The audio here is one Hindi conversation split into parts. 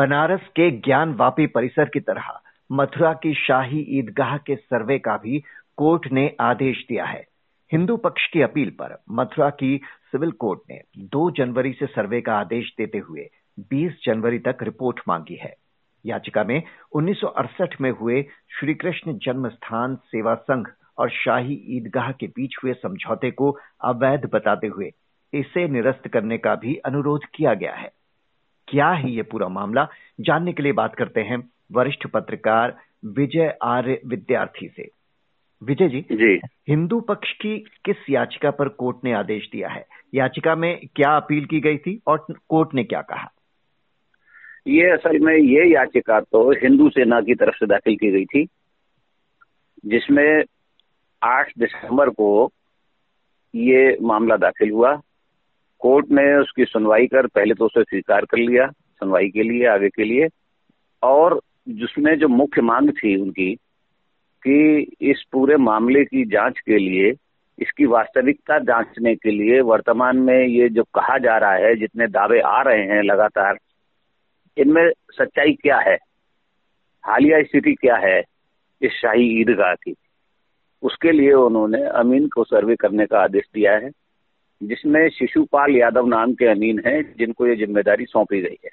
बनारस के ज्ञान वापी परिसर की तरह, मथुरा की शाही ईदगाह के सर्वे का भी कोर्ट ने आदेश दिया है। हिंदू पक्ष की अपील पर मथुरा की सिविल कोर्ट ने 2 जनवरी से सर्वे का आदेश देते हुए 20 जनवरी तक रिपोर्ट मांगी है। याचिका में 1968 में हुए श्री कृष्ण जन्म स्थान सेवा संघ और शाही ईदगाह के बीच हुए समझौते को अवैध बताते हुए इसे निरस्त करने का भी अनुरोध किया गया है। क्या है ये पूरा मामला जानने के लिए बात करते हैं वरिष्ठ पत्रकार विजय आर्य विद्यार्थी से। विजय जी जी। हिंदू पक्ष की किस याचिका पर कोर्ट ने आदेश दिया है? याचिका में क्या अपील की गई थी और कोर्ट ने क्या कहा? ये असल में ये याचिका तो हिंदू सेना की तरफ़ से दाखिल की गई थी जिसमें 8 दिसंबर को ये मामला दाखिल हुआ। कोर्ट ने उसकी सुनवाई कर पहले तो उसे स्वीकार कर लिया, सुनवाई के लिए, आगे के लिए। और जिसमें जो मुख्य मांग थी उनकी, कि इस पूरे मामले की जाँच के लिए, इसकी वास्तविकता जांचने के लिए वर्तमान में ये जो कहा जा रहा है, जितने दावे आ रहे हैं लगातार, इनमें सच्चाई क्या है? हालिया स्थिति क्या है इस शाही ईदगाह की? उसके लिए उन्होंने अमीन को सर्वे करने का आदेश दिया है। जिसमें शिशुपाल यादव नाम के अमीन हैं, जिनको ये ज़िम्मेदारी सौंपी गई है।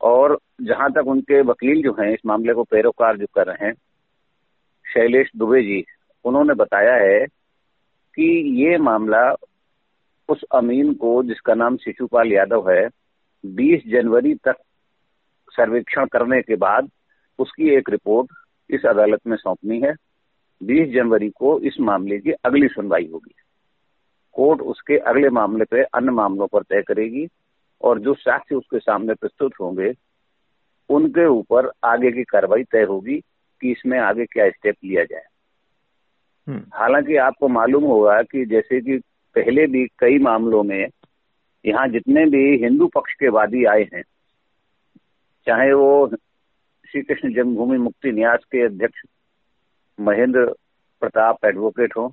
और जहाँ तक उनके वकील जो हैं, इस मामले को पैरोकार जो कर रहे हैं, शैलेश दुबे जी, उन्होंने बताया है कि ये मामला उस अमीन को, जिसका नाम शिशुपाल यादव है 20 जनवरी तक सर्वेक्षण करने के बाद उसकी एक रिपोर्ट इस अदालत में सौंपनी है। 20 जनवरी को इस मामले की अगली सुनवाई होगी। कोर्ट उसके अगले मामले पे अन्य मामलों पर तय करेगी और जो साक्ष्य उसके सामने प्रस्तुत होंगे उनके ऊपर आगे की कार्रवाई तय होगी कि इसमें आगे क्या स्टेप लिया जाए हम्म। हालाँकि आपको मालूम होगा कि जैसे कि पहले भी कई मामलों में यहाँ जितने भी हिंदू पक्ष के वादी आए हैं चाहे वो श्री कृष्ण जन्मभूमि मुक्ति न्यास के अध्यक्ष महेंद्र प्रताप एडवोकेट हो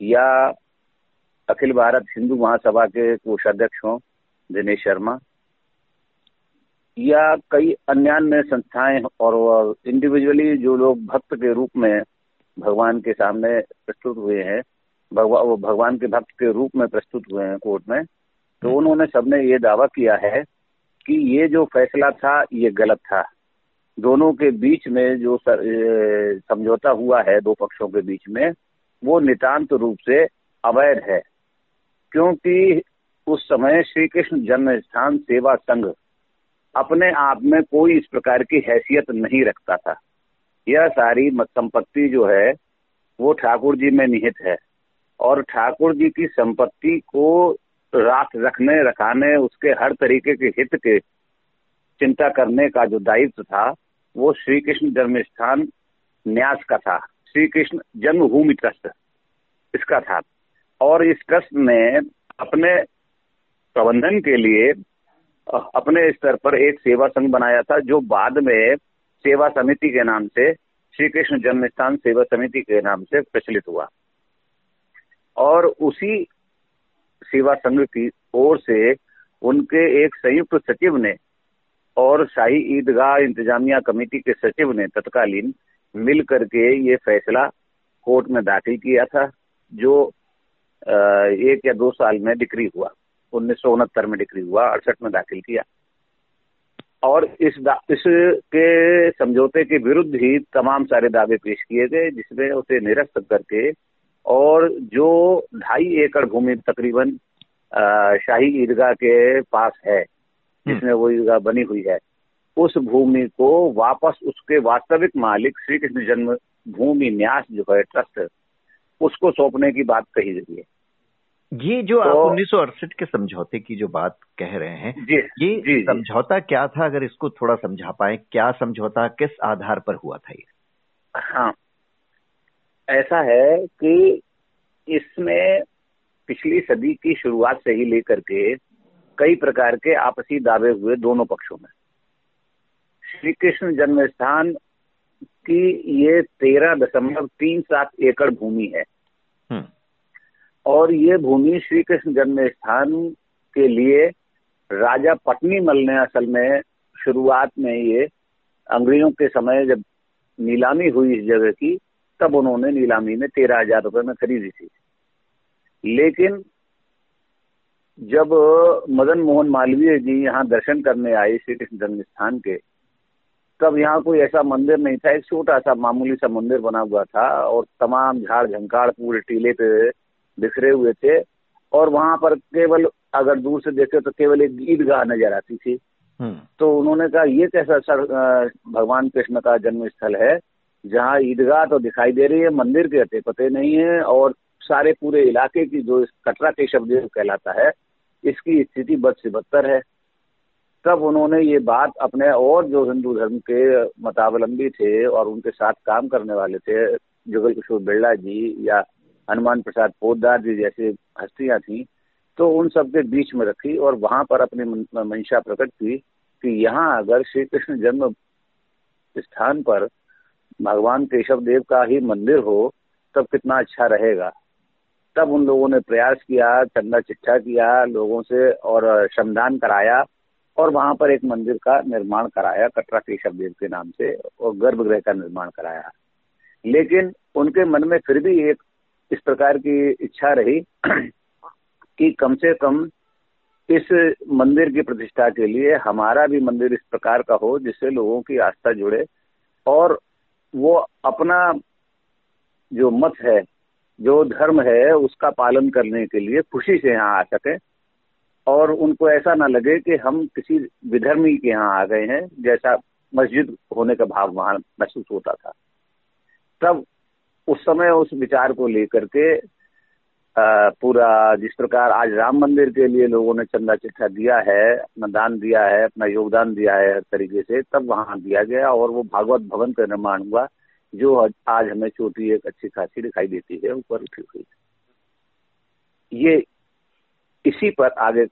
या अखिल भारत हिंदू महासभा के कोषाध्यक्ष हों दिनेश शर्मा। या कई अन्य संस्थाएँ और इंडिविजुअली जो लोग भक्त के रूप में भगवान के सामने प्रस्तुत हुए हैं भगवान भगवान के भक्त के रूप में प्रस्तुत हुए हैं कोर्ट में तो हम्म। उन्होंने सबने ये दावा किया है कि ये जो फैसला था ये गलत था। दोनों के बीच में जो समझौता हुआ है दो पक्षों के बीच में वो नितांत रूप से अवैध है। क्योंकि उस समय श्री कृष्ण जन्म स्थान सेवा संघ अपने आप में कोई इस प्रकार की हैसियत नहीं रखता था। यह सारी संपत्ति जो है, वो ठाकुर जी में निहित है और ठाकुर जी की संपत्ति को राख रखने, रखाने, उसके हर तरीके के हित के चिंता करने का जो दायित्व था, वो श्री कृष्ण जन्म स्थान न्यास का था। श्री कृष्ण जन्मभूमि ट्रस्ट इसका था। और इस ट्रस्ट ने अपने प्रबंधन के लिए अपने स्तर पर एक सेवा संघ बनाया था, जो बाद में सेवा समिति के नाम से श्री कृष्ण जन्म स्थान सेवा समिति के नाम से प्रचलित हुआ। और उसी सेवा संघ की ओर से उनके एक संयुक्त सचिव ने और शाही ईदगाह इंतजामिया कमेटी के सचिव ने तत्कालीन मिल करके ये फैसला कोर्ट में दाखिल किया था, जो एक या दो साल में डिक्री हुआ। उन्नीस सौ उनहत्तर में डिग्री हुआ, अड़सठ में दाखिल किया। और इस इसके समझौते के विरुद्ध ही तमाम सारे दावे पेश किए गए, जिसमें उसे निरस्त करके और जो ढाई एकड़ भूमि तकरीबन शाही ईदगाह के पास है, जिसमें वो ईदगाह बनी हुई है, उस भूमि को वापस उसके वास्तविक मालिक श्री कृष्ण जन्म भूमि न्यास जो है, ट्रस्ट, उसको सौंपने की बात कही गई है। ये जो तो, आप उन्नीस सौ अड़सठ के समझौते की जो बात कह रहे हैं जी, ये जी, समझौता क्या था? अगर इसको थोड़ा समझा पाए क्या समझौता किस आधार पर हुआ था ये? हाँ। ऐसा है कि इसमें पिछली सदी की शुरुआत से ही लेकर के कई प्रकार के आपसी दावे हुए दोनों पक्षों में। श्री कृष्ण जन्म स्थान की ये तेरह दशमलव तीन सात एकड़ भूमि है। हम्म। और ये भूमि श्री कृष्ण जन्म स्थान के लिए राजा पटनी मल ने असल में शुरुआत में ये अंग्रेज़ों के समय जब नीलामी हुई इस जगह की, तब उन्होंने नीलामी में तेरह हज़ार रुपए में खरीदी थी। लेकिन जब मदन मोहन मालवीय जी यहाँ दर्शन करने आए श्री कृष्ण जन्म स्थान के, तब यहाँ कोई ऐसा मंदिर नहीं था, एक छोटा सा मामूली सा मंदिर बना हुआ था और तमाम झाड़ झंकाड़ पूरे टीले पे बिखरे हुए थे और वहाँ पर केवल अगर दूर से देखे तो केवल एक ईदगाह नज़र आती थी हम्म। तो उन्होंने कहा ये कैसा सर भगवान कृष्ण का जन्म स्थल है जहाँ ईदगाह तो दिखाई दे रही है मंदिर के अते पते नहीं है और सारे पूरे इलाके की जो कटरा के शब्द कहलाता है इसकी स्थिति बद से बदतर है तब उन्होंने ये बात अपने और जो हिंदू धर्म के मतावलंबी थे और उनके साथ काम करने वाले थे जुगल किशोर बिरला जी या हनुमान प्रसाद पोदार जी जैसे हस्तियाँ थी तो उन सब के बीच में रखी और वहाँ पर अपनी मंशा प्रकट की कि यहाँ अगर श्री कृष्ण जन्म स्थान पर भगवान केशव देव का ही मंदिर हो, तब कितना अच्छा रहेगा। तब उन लोगों ने प्रयास किया, चंदा चिट्ठा किया, लोगों से और श्रमदान कराया और वहाँ पर एक मंदिर का निर्माण कराया, कटरा केशव देव के नाम से, और गर्भगृह का निर्माण कराया। लेकिन उनके मन में फिर भी एक इस प्रकार की इच्छा रही कि कम से कम इस मंदिर की प्रतिष्ठा के लिए हमारा भी मंदिर इस प्रकार का हो जिससे लोगों की आस्था जुड़े और वो अपना जो मत है, जो धर्म है, उसका पालन करने के लिए खुशी से यहाँ आ सके और उनको ऐसा ना लगे कि हम किसी विधर्मी के यहाँ आ गए हैं जैसा मस्जिद होने का भाव वहाँ महसूस होता था। तब उस समय उस विचार को लेकर के पूरा जिस प्रकार आज राम मंदिर के लिए लोगों ने चंदा चिट्ठा दिया है अपना दान दिया है अपना योगदान दिया है हर तरीके से तब वहाँ दिया गया और वो भागवत भवन का निर्माण हुआ जो आज हमें चोटी एक अच्छी खासी दिखाई देती है ऊपर उठी हुई ये इसी पर आगे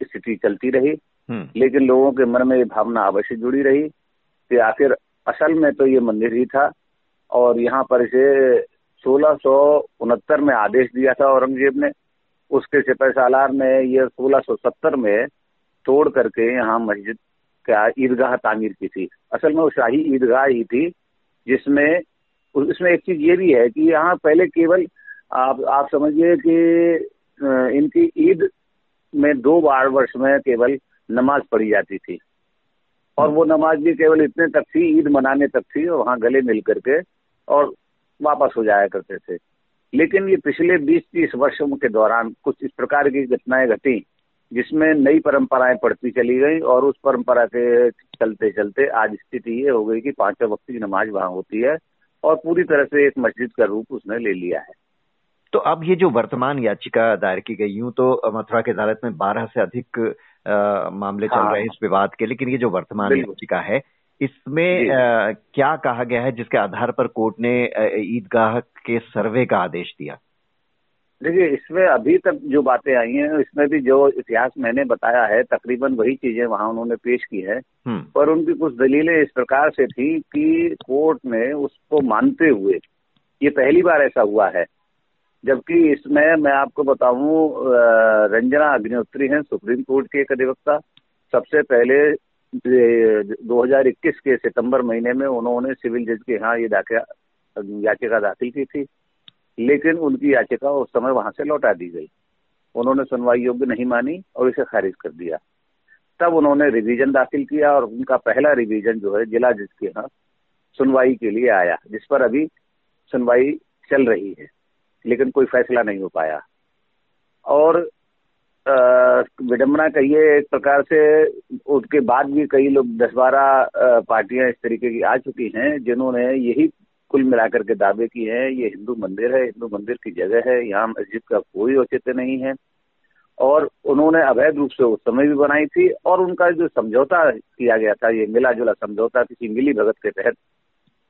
स्थिति चलती रही हम्म। लेकिन लोगों के मन में ये भावना अवश्य जुड़ी रही कि आखिर असल में तो ये मंदिर ही था और यहाँ पर इसे सोलह में आदेश दिया था औरंगज़ेब ने। उसके सिपह सालार ने ये 1670 में तोड़ करके यहाँ मस्जिद का ईदगाह तामीर की थी। असल में वो शाही ईदगाह ही थी, जिसमें इसमें एक चीज़ ये भी है कि यहाँ पहले केवल आप आप समझिए कि इनकी ईद में दो बार वर्ष में केवल नमाज़ पढ़ी जाती थी। और वो नमाज़ भी केवल इतने तक थी, ईद मनाने तक थी, और वहाँ गले मिल करके और वापस हो जाया करते थे। लेकिन ये पिछले 20-30 वर्षों के दौरान कुछ इस प्रकार की घटनाएँ घटी, जिसमें नई परंपराएँ पड़ती चली गई और उस परंपरा के चलते चलते आज स्थिति ये हो गई कि पाँचों वक्त की नमाज़ वहाँ होती है और पूरी तरह से एक मस्जिद का रूप उसने ले लिया है। तो अब ये जो वर्तमान याचिका दायर की गई यूँ तो मथुरा की अदालत में बारह से अधिक आ, मामले हाँ, चल रहे हैं इस विवाद के लेकिन ये जो वर्तमान याचिका है इसमें आ, क्या कहा गया है जिसके आधार पर कोर्ट ने ईदगाह के सर्वे का आदेश दिया? देखिए इसमें अभी तक जो बातें आई हैं इसमें भी जो इतिहास मैंने बताया है तकरीबन वही चीज़ें वहाँ उन्होंने पेश की है। हम्म। पर उनकी कुछ दलीलें इस प्रकार से थी कि कोर्ट ने उसको मानते हुए ये पहली बार ऐसा हुआ है जबकि इसमें मैं आपको बताऊँ रंजना अग्निहोत्री हैं, सुप्रीम कोर्ट के एक अधिवक्ता। सबसे पहले 2021 के सितंबर महीने में उन्होंने सिविल जज के यहाँ ये याचिका दाखिल की थी, लेकिन उनकी याचिका उस समय वहाँ से लौटा दी गई। उन्होंने सुनवाई योग्य नहीं मानी और इसे खारिज कर दिया। तब उन्होंने रिवीजन दाखिल किया और उनका पहला रिवीजन जो है, जिला जज के यहाँ सुनवाई के लिए आया, जिस पर अभी सुनवाई चल रही है। लेकिन कोई फैसला नहीं हो पाया। और विडम्बना कहिए एक प्रकार से, उसके बाद भी कई लोग दस बारह पार्टियाँ इस तरीके की आ चुकी हैं, जिन्होंने यही कुल मिलाकर के दावे किए हैं, ये हिंदू मंदिर है, हिंदू मंदिर की जगह है, यहाँ मस्जिद का कोई औचित्य नहीं है। और उन्होंने अवैध रूप से उस समय भी बनाई थी, और उनका जो समझौता किया गया था, ये मिला जुला समझौता किसी मिली भगत के तहत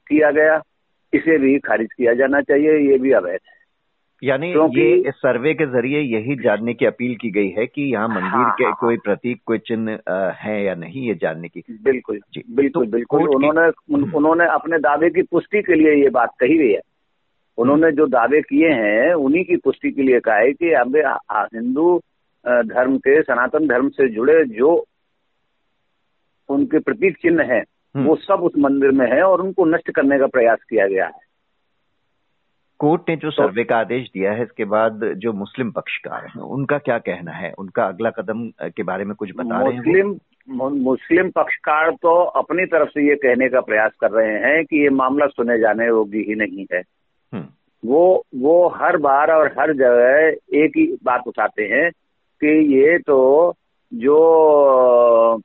किया गया, इसे भी खारिज किया जाना चाहिए, ये भी अवैध है। यानी ये इस सर्वे के ज़रिए यही जानने की अपील की गई है कि यहाँ मंदिर हाँ, के हाँ, हाँ, कोई प्रतीक कोई चिन्ह है या नहीं ये जानने की। बिल्कुल जी बिल्कुल तो बिल्कुल। उन्होंने हम्म। उन्होंने अपने दावे की पुष्टि के लिए ये बात कही गई है। उन्होंने जो दावे किए हैं उन्हीं की पुष्टि के लिए कहा है कि अब हिंदू धर्म के सनातन धर्म से जुड़े जो उनके प्रतीक चिन्ह है हम्म। वो सब उस मंदिर में है और उनको नष्ट करने का प्रयास किया गया है। कोर्ट ने जो तो सर्वे का आदेश दिया है इसके बाद जो मुस्लिम पक्षकार हैं उनका क्या कहना है? उनका अगला कदम के बारे में कुछ बता रहे हैं मुस्लिम मुस्लिम पक्षकार तो अपनी तरफ़ से ये कहने का प्रयास कर रहे हैं कि ये मामला सुने जाने योग्य ही नहीं है। हम्म। वो वो हर बार और हर जगह एक ही बात उठाते हैं कि ये तो जो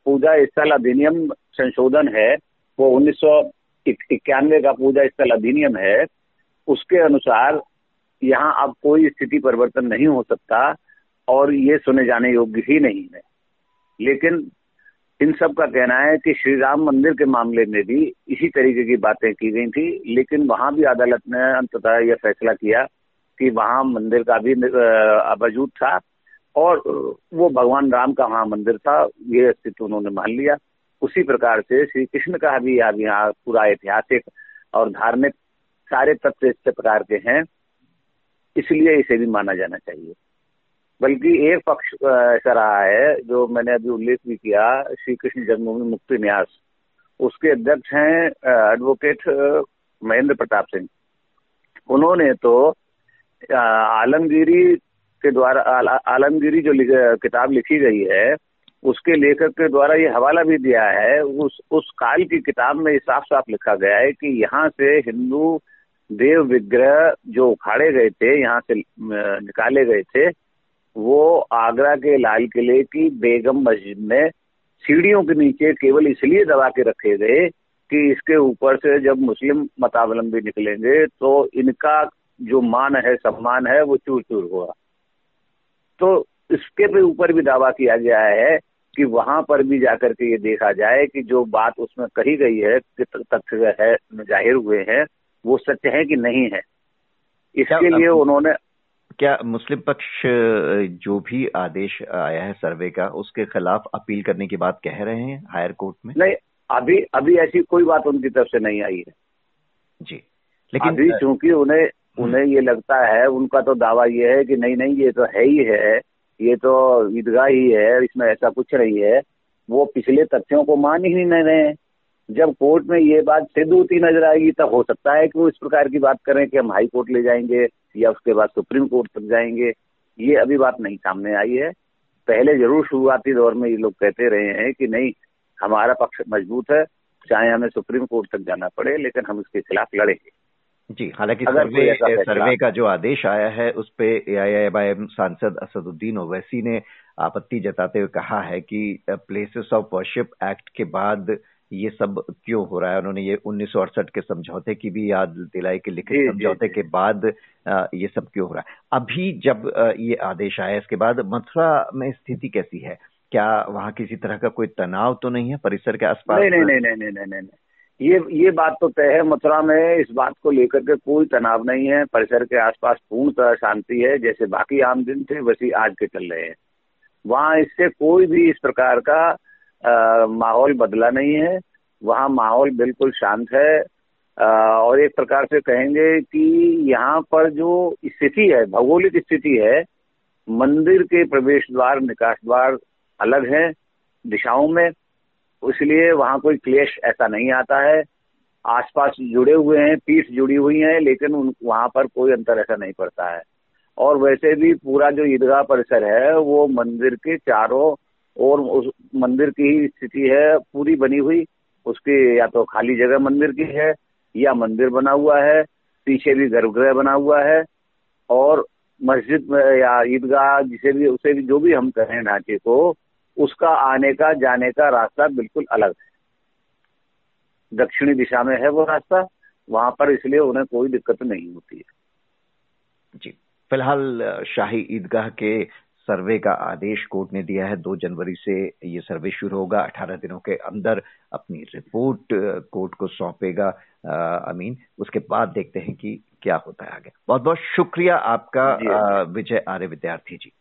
पूजा स्थल अधिनियम संशोधन है वो उन्नीस इक्यानवे का पूजा स्थल अधिनियम है उसके अनुसार यहाँ अब कोई स्थिति परिवर्तन नहीं हो सकता और ये सुने जाने योग्य ही नहीं है। लेकिन इन सब का कहना है कि श्री राम मंदिर के मामले में भी इसी तरीके की बातें की गई थी, लेकिन वहाँ भी अदालत ने अंततः यह फैसला किया कि वहाँ मंदिर का भी वजूद था और वो भगवान राम का वहाँ मंदिर था, ये अस्तित्व उन्होंने मान लिया। उसी प्रकार से श्री कृष्ण का भी अब यहाँ पूरा ऐतिहासिक और धार्मिक सारे तत्व इस प्रकार के हैं, इसलिए इसे भी माना जाना चाहिए। बल्कि एक पक्ष ऐसा रहा है, जो मैंने अभी उल्लेख भी किया श्री कृष्ण जन्मभूमि मुक्ति न्यास। उसके अध्यक्ष हैं एडवोकेट महेंद्र प्रताप सिंह। उन्होंने तो आलमगिरी के द्वारा आलमगिरी जो किताब लिखी गई है, उसके लेखक के द्वारा ये हवाला भी दिया है, उस उस काल की किताब में साफ़ साफ़ लिखा गया है कि यहाँ से हिंदू देव विग्रह जो उखाड़े गए थे, यहाँ से निकाले गए थे, वो आगरा के लाल किले की बेगम मस्जिद में सीढ़ियों के नीचे केवल इसलिए दबा के रखे गए कि इसके ऊपर से जब मुस्लिम मतावलंबी निकलेंगे तो इनका जो मान है, सम्मान है, वो चूर चूर हुआ। तो इसके पे ऊपर भी दावा किया गया है कि वहाँ पर भी जाकर के ये देखा जाए कि जो बात उसमें कही गई है कि तथ्य है, ज़ाहिर हुए हैं वो सत्य है कि नहीं है। इसके लिए उन्होंने क्या मुस्लिम पक्ष जो भी आदेश आया है सर्वे का उसके खिलाफ अपील करने की बात कह रहे हैं हायर कोर्ट में? नहीं अभी अभी ऐसी कोई बात उनकी तरफ़ से नहीं आई है। जी लेकिन अभी चूँकि उन्हें हम्म। उन्हें ये लगता है उनका तो दावा ये है कि नहीं नहीं ये तो है ही है ये तो ईदगाह ही है इसमें ऐसा कुछ नहीं है। वो पिछले तथ्यों को मान ही नहीं रहे हैं। जब कोर्ट में ये बात सिद्ध होती नज़र आएगी तब हो सकता है कि वो इस प्रकार की बात करें कि हम हाई कोर्ट ले जाएँगे या उसके बाद सुप्रीम कोर्ट तक जाएँगे। ये अभी बात नहीं सामने आई है। पहले ज़रूर शुरुआती दौर में ये लोग कहते रहे हैं कि नहीं हमारा पक्ष मज़बूत है चाहे हमें सुप्रीम कोर्ट तक जाना पड़े लेकिन हम इसके खिलाफ लड़ेंगे। जी हालाँकि सर्वे सर्वे का जो आदेश आया है उस पे एआईएम सांसद असदुद्दीन ओवैसी ने आपत्ति जताते हुए कहा है कि प्लेसेस ऑफ़ वर्शिप एक्ट के बाद ये सब क्यों हो रहा है? उन्होंने ये उन्नीस सौ अड़सठ के समझौते की भी याद दिलाई कि लिखित समझौते के बाद ये सब क्यों हो रहा है? अभी जब ये आदेश आया इसके बाद मथुरा में स्थिति कैसी है? क्या वहाँ किसी तरह का कोई तनाव तो नहीं है परिसर के आसपास? नहीं नहीं नहीं नहीं नहीं नहीं नहीं। ये ये बात तो तय है मथुरा में इस बात को लेकर के कोई तनाव नहीं है। परिसर के आसपास पूर्ण तरह शांति है जैसे बाकी आम दिन थे वैसे आज के चल रहे हैं। वहाँ इससे कोई भी इस प्रकार का माहौल बदला नहीं है। वहाँ माहौल बिल्कुल शांत है। आ, और एक प्रकार से कहेंगे कि यहाँ पर जो स्थिति है भौगोलिक स्थिति है मंदिर के प्रवेश द्वार निकास द्वार अलग है दिशाओं में। इसलिए वहाँ कोई क्लेश ऐसा नहीं आता है। आसपास जुड़े हुए हैं पीठ जुड़ी हुई है लेकिन उन वहाँ पर कोई अंतर ऐसा नहीं पड़ता है। और वैसे भी पूरा जो ईदगाह परिसर है वो मंदिर के चारों और उस मंदिर की ही स्थिति है, पूरी बनी हुई। उसकी या तो खाली जगह मंदिर की है, या मंदिर बना हुआ है, पीछे भी गर्भगृह बना हुआ है, और मस्जिद या ईदगाह जिसे भी, उसे भी जो भी हम कहें ढांचे को, उसका आने का, जाने का रास्ता बिल्कुल अलग है। दक्षिणी दिशा में है वो रास्ता, वहाँ पर इसलिए उन्हें कोई दिक्कत नहीं होती है। जी, फ़िलहाल शाही ईदगाह के सर्वे का आदेश कोर्ट ने दिया है। दो जनवरी से ये सर्वे शुरू होगा। अठारह दिनों के अंदर अपनी रिपोर्ट कोर्ट को सौंपेगा अमीन। उसके बाद देखते हैं कि क्या होता है आगे। बहुत बहुत शुक्रिया आपका विजय आर्य विद्यार्थी जी।